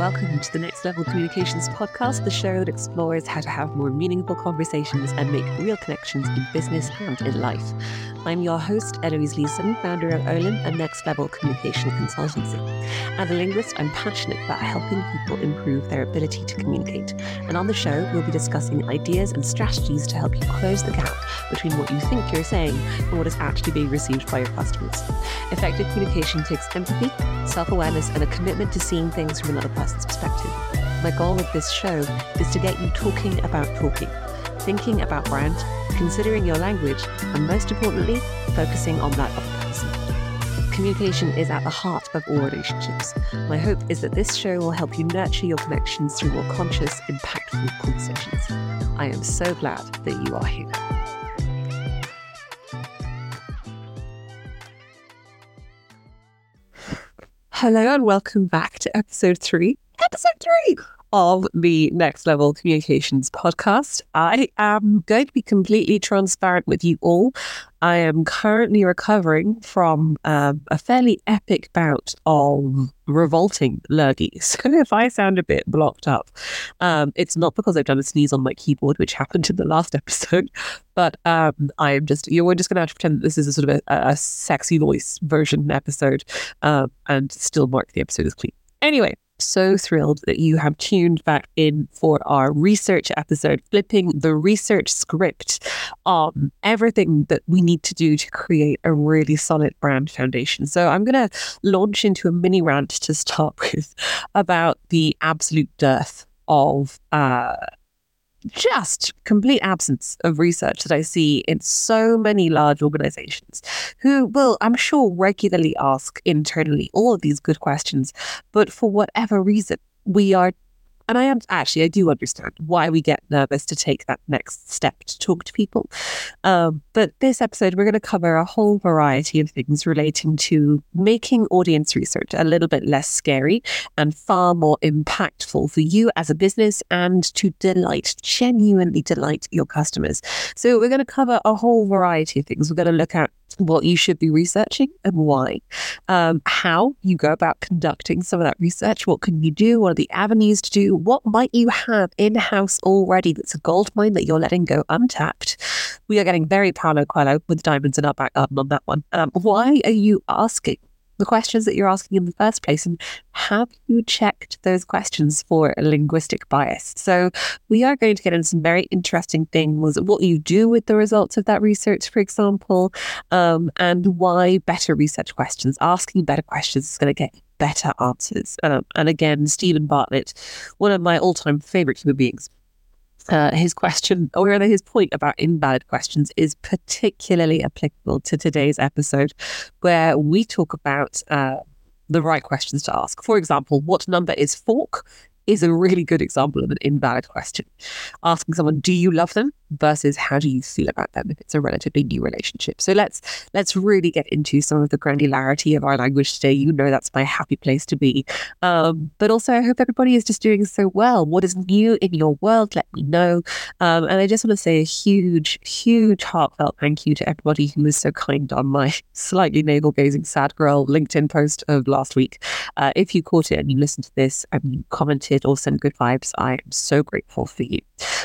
welcome to the Next Level Communications podcast, the show that explores how to have more meaningful conversations and make real connections in business and in life. I'm your host, Eloise Leeson, founder of Olim, a next level communication consultancy. As a linguist, I'm passionate about helping people improve their ability to communicate. And on the show, we'll be discussing ideas and strategies to help you close the gap between what you think you're saying and what is actually being received by your customers. Effective communication takes empathy, self awareness, and a commitment to seeing things from another perspective. My goal with this show is to get you talking about talking, thinking about brand considering your language, and most importantly, focusing on that other person. Communication is at the heart of all relationships. My hope is that this show will help you nurture your connections through more conscious, impactful conversations. I am so glad that you are here. Hello and welcome back to episode three. Episode three of the Next Level Communications podcast. I am going to be completely transparent with you all. I am currently recovering from um, a fairly epic bout of revolting lurgies. So if I sound a bit blocked up, um, it's not because I've done a sneeze on my keyboard, which happened in the last episode, but um, I am just, you're just going to have to pretend that this is a sort of a, a sexy voice version episode um, and still mark the episode as clean. Anyway, so thrilled that you have tuned back in for our research episode, flipping the research script on everything that we need to do to create a really solid brand foundation. So I'm going to launch into a mini rant to start with about the absolute dearth of uh, just complete absence of research that I see in so many large organizations who will, I'm sure, regularly ask internally all of these good questions. But for whatever reason, we are and I am actually, I do understand why we get nervous to take that next step to talk to people. Um, but this episode, we're going to cover a whole variety of things relating to making audience research a little bit less scary and far more impactful for you as a business and to delight, genuinely delight your customers. So we're going to cover a whole variety of things. We're going to look at what you should be researching and why, um, how you go about conducting some of that research, what can you do, what are the avenues to do, what might you have in house already that's a gold mine that you're letting go untapped. We are getting very Paulo Coelho with diamonds in our back garden on that one. Um, why are you asking the questions that you're asking in the first place and have you checked those questions for linguistic bias? So we are going to get into some very interesting things, what you do with the results of that research, for example, um, and why better research questions, asking better questions is going to get better answers. Um, and again, Steven Bartlett, one of my all-time favorite human beings, uh, his question, or rather his point about invalid questions, is particularly applicable to today's episode, where we talk about uh, the right questions to ask. For example, what number is fork? Is a really good example of an invalid question. Asking someone, "Do you love them?" versus how do you feel about them if it's a relatively new relationship. So let's let's really get into some of the granularity of our language today. You know that's my happy place to be. Um, but also I hope everybody is just doing so well. What is new in your world? Let me know. Um, and I just want to say a huge, huge heartfelt thank you to everybody who was so kind on my slightly navel gazing sad girl LinkedIn post of last week. Uh, if you caught it and you listened to this and you commented or sent good vibes, I am so grateful for you.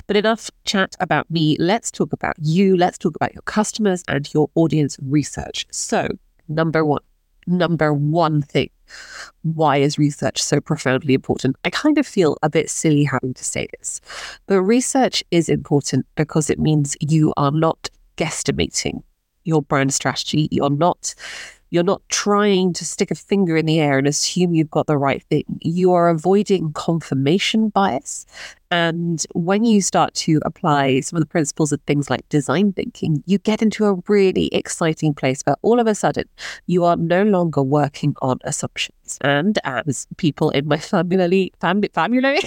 But enough chat about me. Let's talk about you. Let's talk about your customers and your audience research. So, number one, number one thing. Why is research so profoundly important? I kind of feel a bit silly having to say this, but research is important because it means you are not guesstimating your brand strategy. You're not you're not trying to stick a finger in the air and assume you've got the right thing. You are avoiding confirmation bias. And when you start to apply some of the principles of things like design thinking, you get into a really exciting place where all of a sudden you are no longer working on assumptions. And as people in my family, family, family,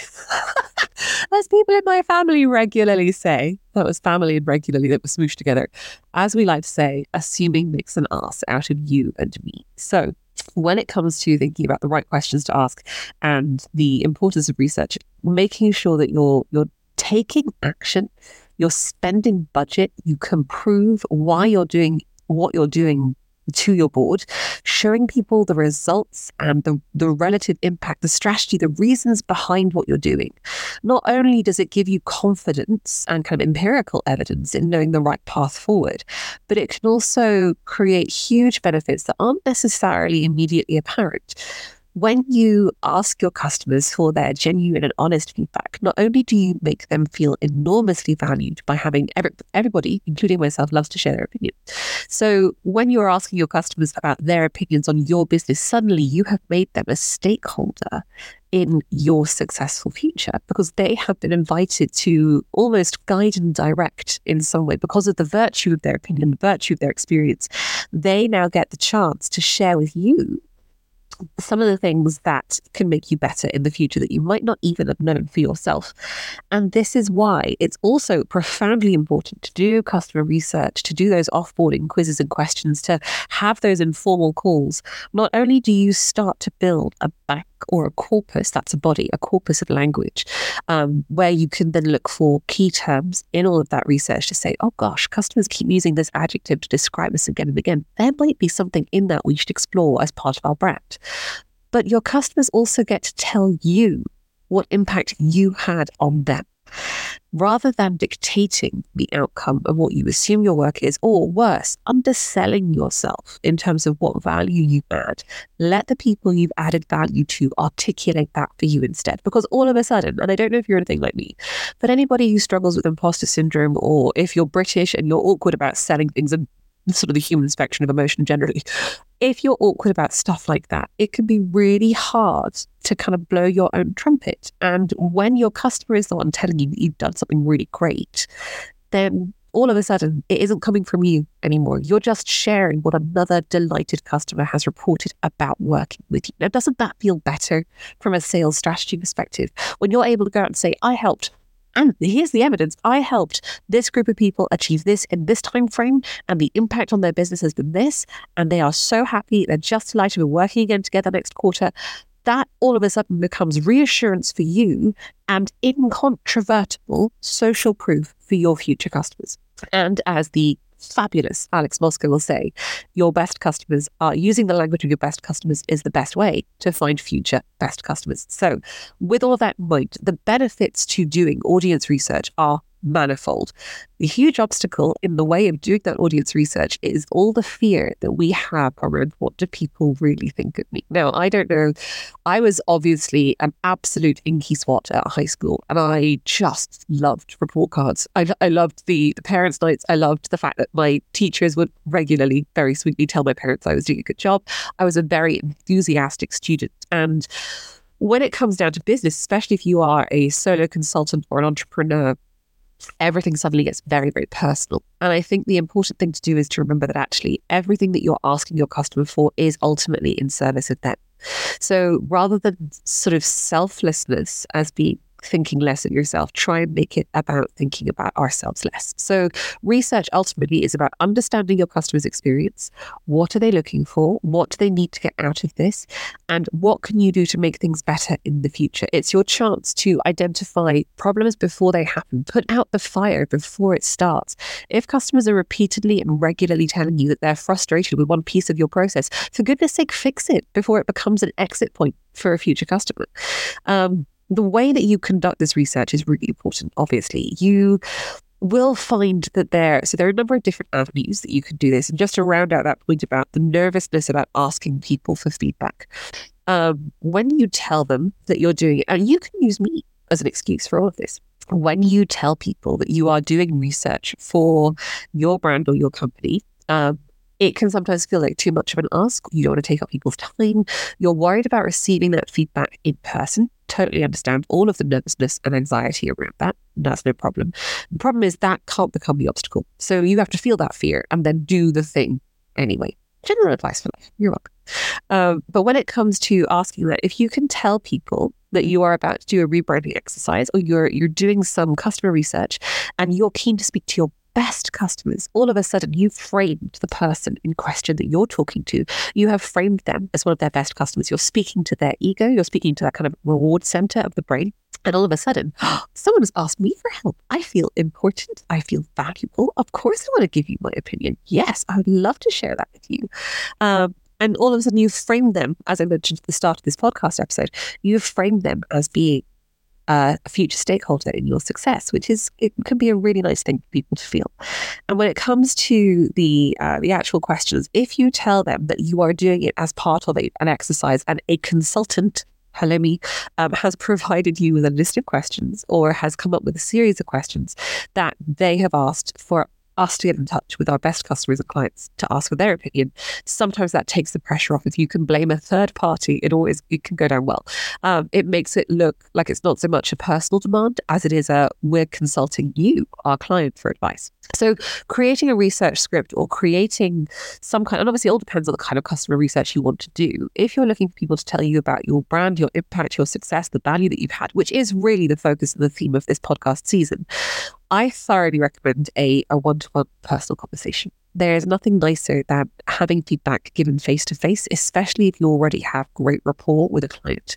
as people in my family regularly say, that was family and regularly that was smooshed together, as we like to say, assuming makes an ass out of you and me. So when it comes to thinking about the right questions to ask and the importance of research, making sure that you're you're taking action, you're spending budget, you can prove why you're doing what you're doing to your board, showing people the results and the, the relative impact, the strategy, the reasons behind what you're doing. Not only does it give you confidence and kind of empirical evidence in knowing the right path forward, but it can also create huge benefits that aren't necessarily immediately apparent when you ask your customers for their genuine and honest feedback, not only do you make them feel enormously valued by having every, everybody, including myself, loves to share their opinion. So when you're asking your customers about their opinions on your business, suddenly you have made them a stakeholder in your successful future because they have been invited to almost guide and direct in some way because of the virtue of their opinion, the virtue of their experience. They now get the chance to share with you some of the things that can make you better in the future that you might not even have known for yourself. And this is why it's also profoundly important to do customer research, to do those offboarding quizzes and questions, to have those informal calls. Not only do you start to build a bank or a corpus, that's a body, a corpus of language, um, where you can then look for key terms in all of that research to say, oh gosh, customers keep using this adjective to describe us again and again. There might be something in that we should explore as part of our brand. But your customers also get to tell you what impact you had on them rather than dictating the outcome of what you assume your work is, or worse, underselling yourself in terms of what value you add. Let the people you've added value to articulate that for you instead. Because all of a sudden, and I don't know if you're anything like me, but anybody who struggles with imposter syndrome, or if you're British and you're awkward about selling things and sort of the human spectrum of emotion generally. If you're awkward about stuff like that, it can be really hard to kind of blow your own trumpet. And when your customer is the one telling you that you've done something really great, then all of a sudden it isn't coming from you anymore. You're just sharing what another delighted customer has reported about working with you. Now, doesn't that feel better from a sales strategy perspective? When you're able to go out and say, I helped and here's the evidence. I helped this group of people achieve this in this time frame, and the impact on their business has been this. And they are so happy. They're just delighted we're working again together next quarter. That all of a sudden becomes reassurance for you and incontrovertible social proof for your future customers. And as the fabulous Alex Mosca will say, your best customers are using the language of your best customers is the best way to find future best customers. So, with all that in mind, the benefits to doing audience research are manifold. The huge obstacle in the way of doing that audience research is all the fear that we have around what do people really think of me. Now, I don't know. I was obviously an absolute inky swat at high school, and I just loved report cards. I, I loved the, the parents' nights. I loved the fact that my teachers would regularly, very sweetly tell my parents I was doing a good job. I was a very enthusiastic student. And when it comes down to business, especially if you are a solo consultant or an entrepreneur, everything suddenly gets very, very personal. And I think the important thing to do is to remember that actually everything that you're asking your customer for is ultimately in service of them. So rather than sort of selflessness as being thinking less of yourself. Try and make it about thinking about ourselves less. So, research ultimately is about understanding your customer's experience. What are they looking for? What do they need to get out of this? And what can you do to make things better in the future? It's your chance to identify problems before they happen, put out the fire before it starts. If customers are repeatedly and regularly telling you that they're frustrated with one piece of your process, for goodness sake, fix it before it becomes an exit point for a future customer. Um, the way that you conduct this research is really important, obviously. You will find that there, so there are a number of different avenues that you can do this. And just to round out that point about the nervousness about asking people for feedback, um, when you tell them that you're doing it, and you can use me as an excuse for all of this. When you tell people that you are doing research for your brand or your company, um, it can sometimes feel like too much of an ask. You don't want to take up people's time. You're worried about receiving that feedback in person. Totally understand all of the nervousness and anxiety around that. That's no problem. The problem is that can't become the obstacle. So you have to feel that fear and then do the thing anyway. General advice for life. You're welcome. Um, but when it comes to asking that, if you can tell people that you are about to do a rebranding exercise or you're you're doing some customer research and you're keen to speak to your best customers, all of a sudden you've framed the person in question that you're talking to. You have framed them as one of their best customers. You're speaking to their ego, you're speaking to that kind of reward center of the brain. And all of a sudden, someone has asked me for help. I feel important. I feel valuable. Of course, I want to give you my opinion. Yes, I would love to share that with you. Um, and all of a sudden, you've framed them, as I mentioned at the start of this podcast episode, you've framed them as being a future stakeholder in your success, which is it can be a really nice thing for people to feel. And when it comes to the uh, the actual questions, if you tell them that you are doing it as part of a, an exercise and a consultant Halemi um, has provided you with a list of questions or has come up with a series of questions that they have asked for us to get in touch with our best customers and clients to ask for their opinion. Sometimes that takes the pressure off. If you can blame a third party, it always it can go down well. Um, it makes it look like it's not so much a personal demand as it is a we're consulting you, our client, for advice. So creating a research script or creating some kind, and obviously it all depends on the kind of customer research you want to do. If you're looking for people to tell you about your brand, your impact, your success, the value that you've had, which is really the focus and the theme of this podcast season, I thoroughly recommend a, a one-to-one personal conversation. There's nothing nicer than having feedback given face to face, especially if you already have great rapport with a client.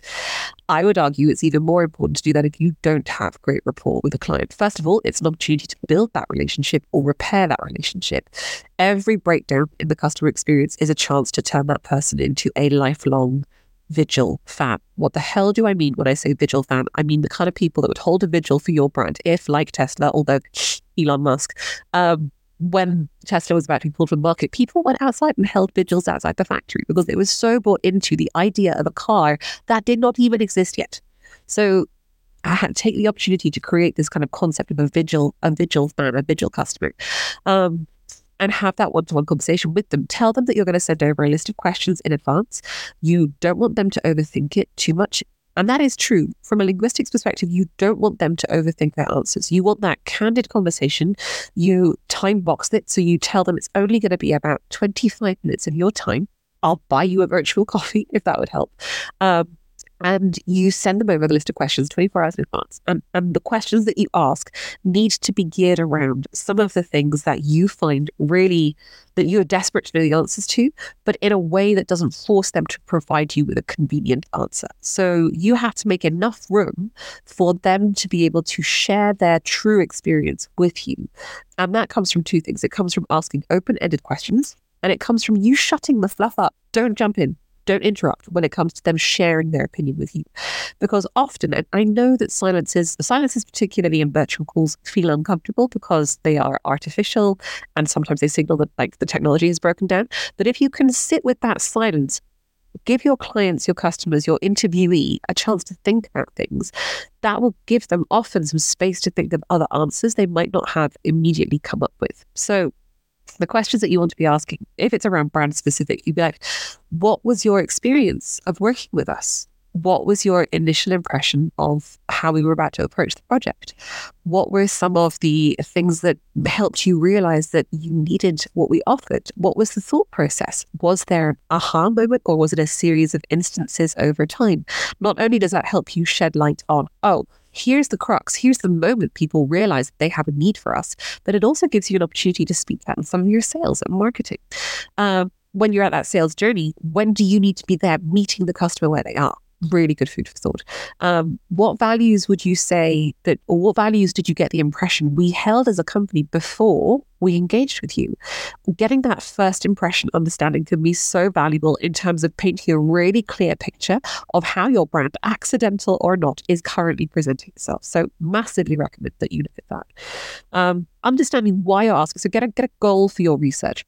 I would argue it's even more important to do that if you don't have great rapport with a client. First of all, it's an opportunity to build that relationship or repair that relationship. Every breakdown in the customer experience is a chance to turn that person into a lifelong vigil fan. What the hell do I mean when I say vigil fan? I mean the kind of people that would hold a vigil for your brand if, like Tesla, although Elon Musk, um, when Tesla was about to be pulled from the market, people went outside and held vigils outside the factory because it was so bought into the idea of a car that did not even exist yet. So I had to take the opportunity to create this kind of concept of a vigil, a vigil fan, a vigil customer. Um, and have that one to one conversation with them. Tell them that you're going to send over a list of questions in advance. You don't want them to overthink it too much. And that is true. From a linguistics perspective, you don't want them to overthink their answers. You want that candid conversation. You time box it. So you tell them it's only going to be about 25 minutes of your time. I'll buy you a virtual coffee if that would help. Um, and you send them over the list of questions 24 hours in advance. And, and the questions that you ask need to be geared around some of the things that you find really that you are desperate to know the answers to, but in a way that doesn't force them to provide you with a convenient answer. So you have to make enough room for them to be able to share their true experience with you. And that comes from two things it comes from asking open ended questions. And it comes from you shutting the fluff up. Don't jump in don't interrupt when it comes to them sharing their opinion with you. Because often, and I know that silences, silences particularly in virtual calls, feel uncomfortable because they are artificial and sometimes they signal that like the technology is broken down. But if you can sit with that silence, give your clients, your customers, your interviewee a chance to think about things, that will give them often some space to think of other answers they might not have immediately come up with. So the questions that you want to be asking, if it's around brand specific, you'd be like, what was your experience of working with us? What was your initial impression of how we were about to approach the project? What were some of the things that helped you realize that you needed what we offered? What was the thought process? Was there an aha moment or was it a series of instances over time? Not only does that help you shed light on, oh, here's the crux, here's the moment people realize that they have a need for us, but it also gives you an opportunity to speak that in some of your sales and marketing. Um, when you're at that sales journey, when do you need to be there meeting the customer where they are? Really good food for thought. Um, what values would you say that, or what values did you get the impression we held as a company before we engaged with you? Getting that first impression understanding can be so valuable in terms of painting a really clear picture of how your brand, accidental or not, is currently presenting itself. So, massively recommend that you look at that. Um, understanding why you're asking. So, get a, get a goal for your research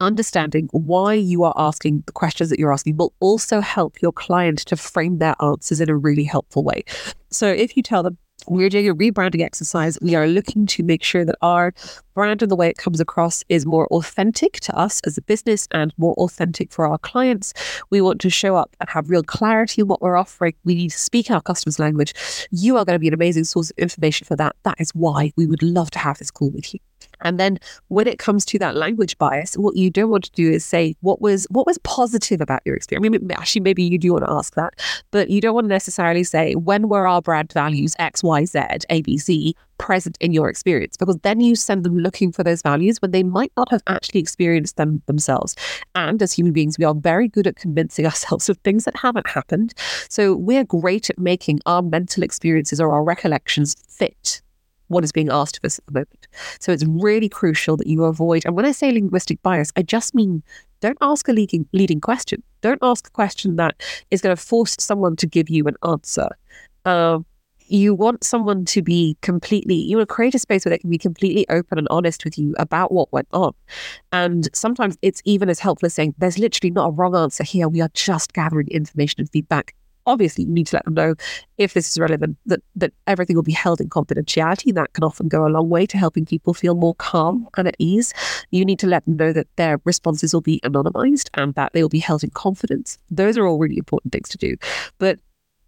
understanding why you are asking the questions that you're asking will also help your client to frame their answers in a really helpful way. So if you tell them, we're doing a rebranding exercise. We are looking to make sure that our brand and the way it comes across is more authentic to us as a business and more authentic for our clients. We want to show up and have real clarity in what we're offering. We need to speak our customers' language. You are going to be an amazing source of information for that. That is why we would love to have this call with you. And then when it comes to that language bias, what you don't want to do is say what was what was positive about your experience. I mean, actually, maybe you do want to ask that, but you don't want to necessarily say when were our brand values X, Y, Z, A, B, C. present in your experience because then you send them looking for those values when they might not have actually experienced them themselves. And as human beings, we are very good at convincing ourselves of things that haven't happened. So we're great at making our mental experiences or our recollections fit what is being asked of us at the moment. So it's really crucial that you avoid, and when I say linguistic bias, I just mean don't ask a leading, leading question. Don't ask a question that is going to force someone to give you an answer. Uh, you want someone to be completely, you want to create a space where they can be completely open and honest with you about what went on. And sometimes it's even as helpful as saying, there's literally not a wrong answer here. We are just gathering information and feedback. Obviously, you need to let them know if this is relevant, that, that everything will be held in confidentiality. That can often go a long way to helping people feel more calm and at ease. You need to let them know that their responses will be anonymized and that they will be held in confidence. Those are all really important things to do. But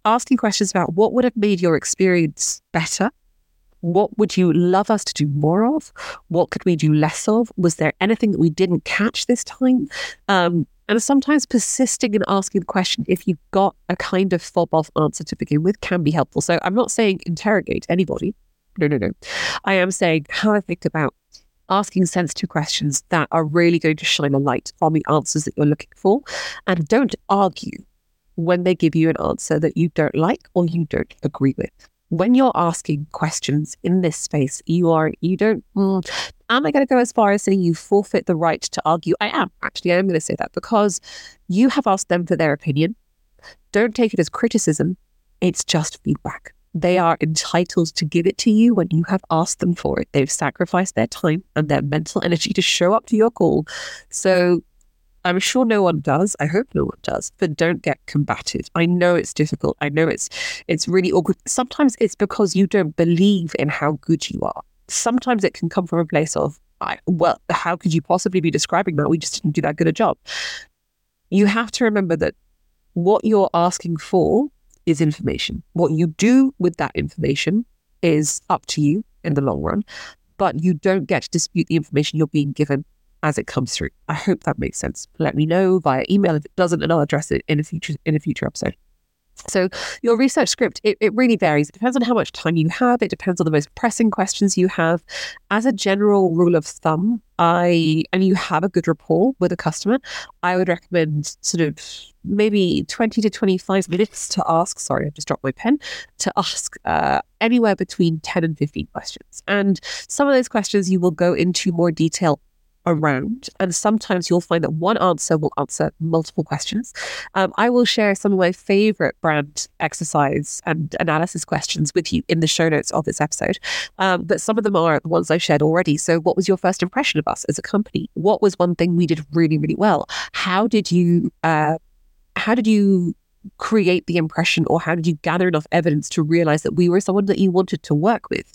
asking questions about what would have made your experience better. What would you love us to do more of? What could we do less of? Was there anything that we didn't catch this time? Um, and sometimes persisting in asking the question, if you've got a kind of fob off answer to begin with, can be helpful. So I'm not saying interrogate anybody. No, no, no. I am saying how I think about asking sensitive questions that are really going to shine a light on the answers that you're looking for. And don't argue when they give you an answer that you don't like or you don't agree with. When you're asking questions in this space, you are, you don't, mm, am I going to go as far as saying you forfeit the right to argue? I am. Actually, I am going to say that because you have asked them for their opinion. Don't take it as criticism. It's just feedback. They are entitled to give it to you when you have asked them for it. They've sacrificed their time and their mental energy to show up to your call. So I'm sure no one does. I hope no one does, but don't get combative. I know it's difficult. I know it's it's really awkward. Sometimes it's because you don't believe in how good you are. Sometimes it can come from a place of, I, well, how could you possibly be describing that? We just didn't do that good a job. You have to remember that what you're asking for is information. What you do with that information is up to you in the long run, but you don't get to dispute the information you're being given as it comes through. I hope that makes sense. Let me know via email if it doesn't, and I'll address it in a future in a future episode. So your research script, it, it really varies. It depends on how much time you have. It depends on the most pressing questions you have. As a general rule of thumb, I and you have a good rapport with a customer, I would recommend sort of maybe 20 to 25 minutes to ask. Sorry, I just dropped my pen. To ask uh, anywhere between 10 and 15 questions. And some of those questions you will go into more detail around. And sometimes you'll find that one answer will answer multiple questions. Um, I will share some of my favorite brand exercise and analysis questions with you in the show notes of this episode. Um, but some of them are the ones I've shared already. So, what was your first impression of us as a company? What was one thing we did really, really well? How did you, uh, how did you create the impression or how did you gather enough evidence to realize that we were someone that you wanted to work with?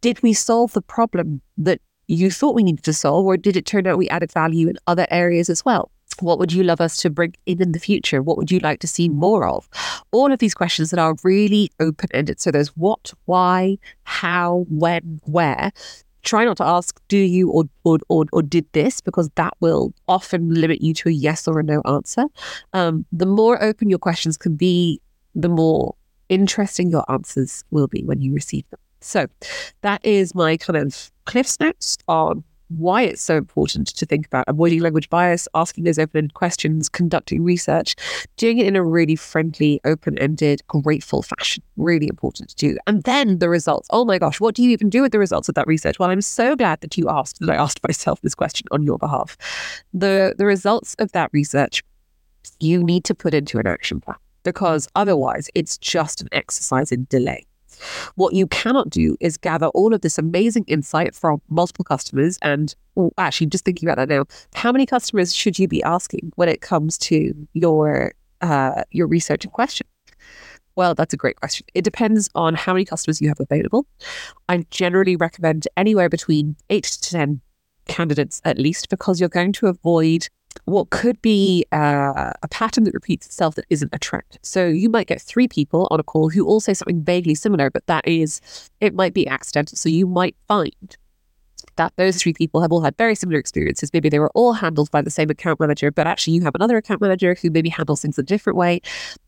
Did we solve the problem that you thought we needed to solve, or did it turn out we added value in other areas as well? What would you love us to bring in in the future? What would you like to see more of? All of these questions that are really open ended. So there's what, why, how, when, where. Try not to ask, do you or, or, or, or did this, because that will often limit you to a yes or a no answer. Um, the more open your questions can be, the more interesting your answers will be when you receive them. So that is my kind of Cliff's notes on why it's so important to think about avoiding language bias, asking those open ended questions, conducting research, doing it in a really friendly, open ended, grateful fashion. Really important to do. And then the results. Oh my gosh, what do you even do with the results of that research? Well, I'm so glad that you asked that I asked myself this question on your behalf. The the results of that research you need to put into an action plan because otherwise it's just an exercise in delay. What you cannot do is gather all of this amazing insight from multiple customers. And well, actually, just thinking about that now, how many customers should you be asking when it comes to your uh, your research and question? Well, that's a great question. It depends on how many customers you have available. I generally recommend anywhere between eight to 10 candidates at least, because you're going to avoid what could be uh, a pattern that repeats itself that isn't a trend. So you might get three people on a call who all say something vaguely similar, but that is, it might be accidental. So you might find that those three people have all had very similar experiences. Maybe they were all handled by the same account manager, but actually you have another account manager who maybe handles things a different way.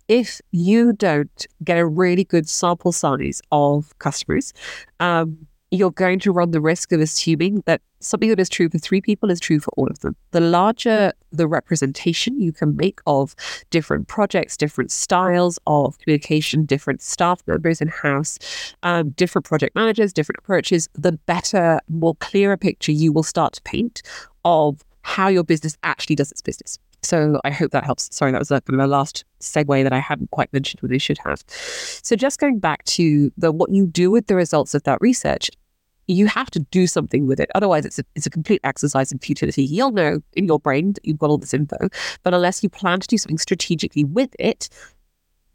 If you don't get a really good sample size of customers, um, you're going to run the risk of assuming that something that is true for three people is true for all of them. The larger the representation you can make of different projects, different styles of communication, different staff members in house, um, different project managers, different approaches, the better, more clearer picture you will start to paint of how your business actually does its business. So I hope that helps. Sorry, that was a, kind of last segue that I hadn't quite mentioned what I should have. So just going back to the what you do with the results of that research, you have to do something with it. Otherwise, it's a, it's a complete exercise in futility. You'll know in your brain that you've got all this info, but unless you plan to do something strategically with it,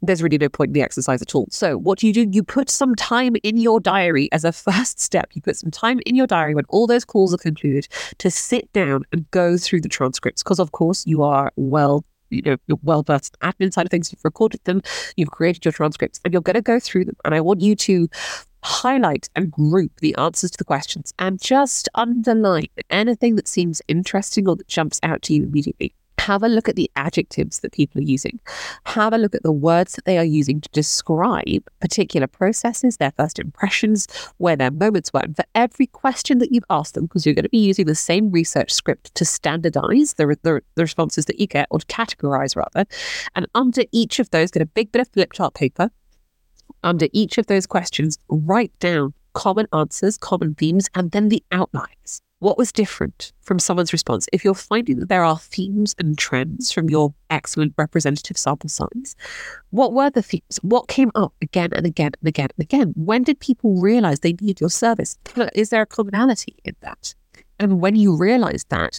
there's really no point in the exercise at all. So, what do you do? You put some time in your diary as a first step. You put some time in your diary when all those calls are concluded to sit down and go through the transcripts. Because, of course, you are well you know, you're well versed in admin side of things. You've recorded them, you've created your transcripts, and you're going to go through them. And I want you to highlight and group the answers to the questions and just underline anything that seems interesting or that jumps out to you immediately. Have a look at the adjectives that people are using. Have a look at the words that they are using to describe particular processes, their first impressions, where their moments were. And for every question that you've asked them, because you're going to be using the same research script to standardize the, the, the responses that you get, or to categorize rather. And under each of those, get a big bit of flip chart paper. Under each of those questions, write down common answers, common themes, and then the outlines. What was different from someone's response? If you're finding that there are themes and trends from your excellent representative sample size, what were the themes? What came up again and again and again and again? When did people realize they need your service? Is there a commonality in that? And when you realize that,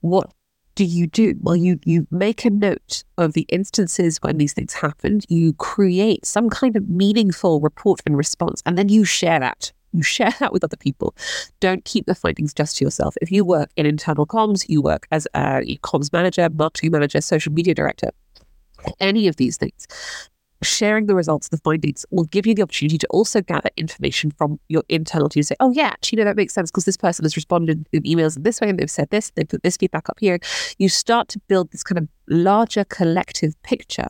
what do you do? Well, you you make a note of the instances when these things happened. You create some kind of meaningful report and response, and then you share that you share that with other people. Don't keep the findings just to yourself. If you work in internal comms, you work as a comms manager, marketing manager, social media director, any of these things, sharing the results, the findings will give you the opportunity to also gather information from your internal team. Say, oh yeah, actually, no, that makes sense because this person has responded in emails in this way and they've said this, they put this feedback up here. You start to build this kind of larger collective picture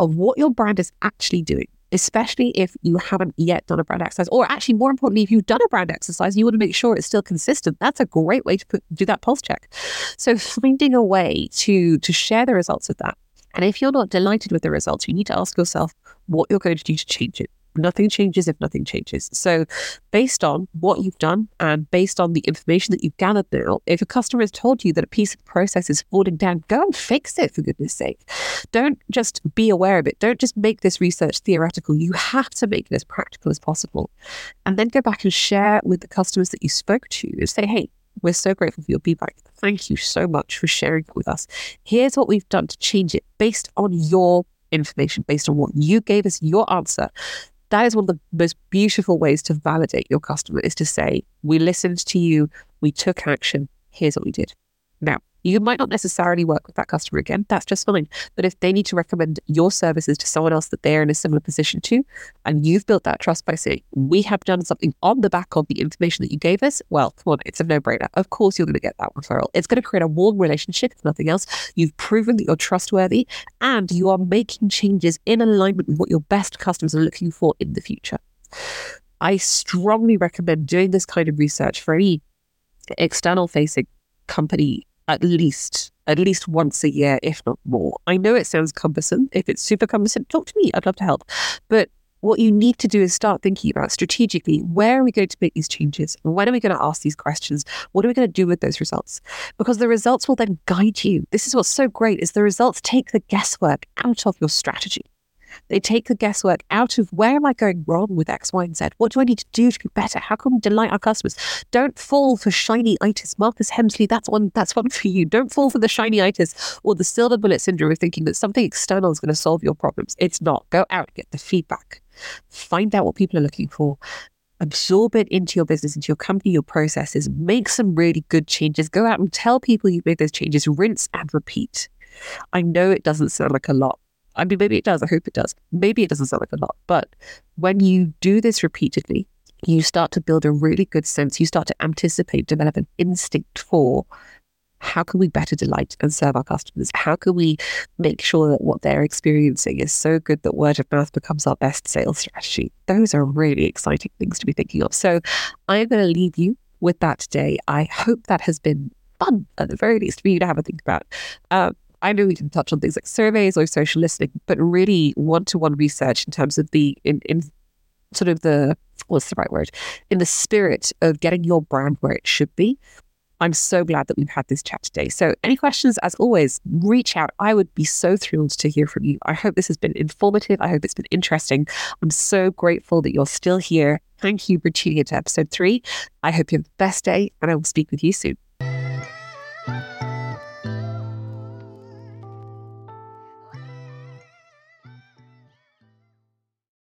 of what your brand is actually doing especially if you haven't yet done a brand exercise, or actually more importantly, if you've done a brand exercise, you want to make sure it's still consistent. That's a great way to put, do that pulse check. So finding a way to to share the results of that. And if you're not delighted with the results, you need to ask yourself what you're going to do to change it. Nothing changes if nothing changes. So, based on what you've done and based on the information that you've gathered now, if a customer has told you that a piece of process is falling down, go and fix it for goodness sake. Don't just be aware of it. Don't just make this research theoretical. You have to make it as practical as possible. And then go back and share with the customers that you spoke to and say, hey, we're so grateful for your feedback. Thank you so much for sharing it with us. Here's what we've done to change it based on your information, based on what you gave us, your answer that is one of the most beautiful ways to validate your customer is to say, we listened to you, we took action, here's what we did. Now, you might not necessarily work with that customer again. That's just fine. But if they need to recommend your services to someone else that they're in a similar position to, and you've built that trust by saying, we have done something on the back of the information that you gave us, well, come on, it's a no brainer. Of course, you're going to get that referral. It's going to create a warm relationship, if nothing else. You've proven that you're trustworthy and you are making changes in alignment with what your best customers are looking for in the future. I strongly recommend doing this kind of research for any external facing company at least at least once a year, if not more. I know it sounds cumbersome. If it's super cumbersome, talk to me. I'd love to help. But what you need to do is start thinking about strategically where are we going to make these changes? When are we going to ask these questions? What are we going to do with those results? Because the results will then guide you. This is what's so great is the results take the guesswork out of your strategy. They take the guesswork out of where am I going wrong with X, Y, and Z? What do I need to do to be better? How can we delight our customers? Don't fall for shiny itis. Marcus Hemsley, that's one that's one for you. Don't fall for the shiny itis or the silver bullet syndrome of thinking that something external is going to solve your problems. It's not. Go out, get the feedback. Find out what people are looking for absorb it into your business, into your company, your processes, make some really good changes. Go out and tell people you've made those changes, rinse and repeat. I know it doesn't sound like a lot, I mean, maybe it does. I hope it does. Maybe it doesn't sound like a lot. But when you do this repeatedly, you start to build a really good sense. You start to anticipate, develop an instinct for how can we better delight and serve our customers? How can we make sure that what they're experiencing is so good that word of mouth becomes our best sales strategy? Those are really exciting things to be thinking of. So I'm going to leave you with that today. I hope that has been fun, at the very least, for you to have a think about. Um, I know we can touch on things like surveys or social listening, but really one to one research in terms of the, in, in sort of the, what's the right word, in the spirit of getting your brand where it should be. I'm so glad that we've had this chat today. So, any questions, as always, reach out. I would be so thrilled to hear from you. I hope this has been informative. I hope it's been interesting. I'm so grateful that you're still here. Thank you for tuning into episode three. I hope you have the best day, and I will speak with you soon.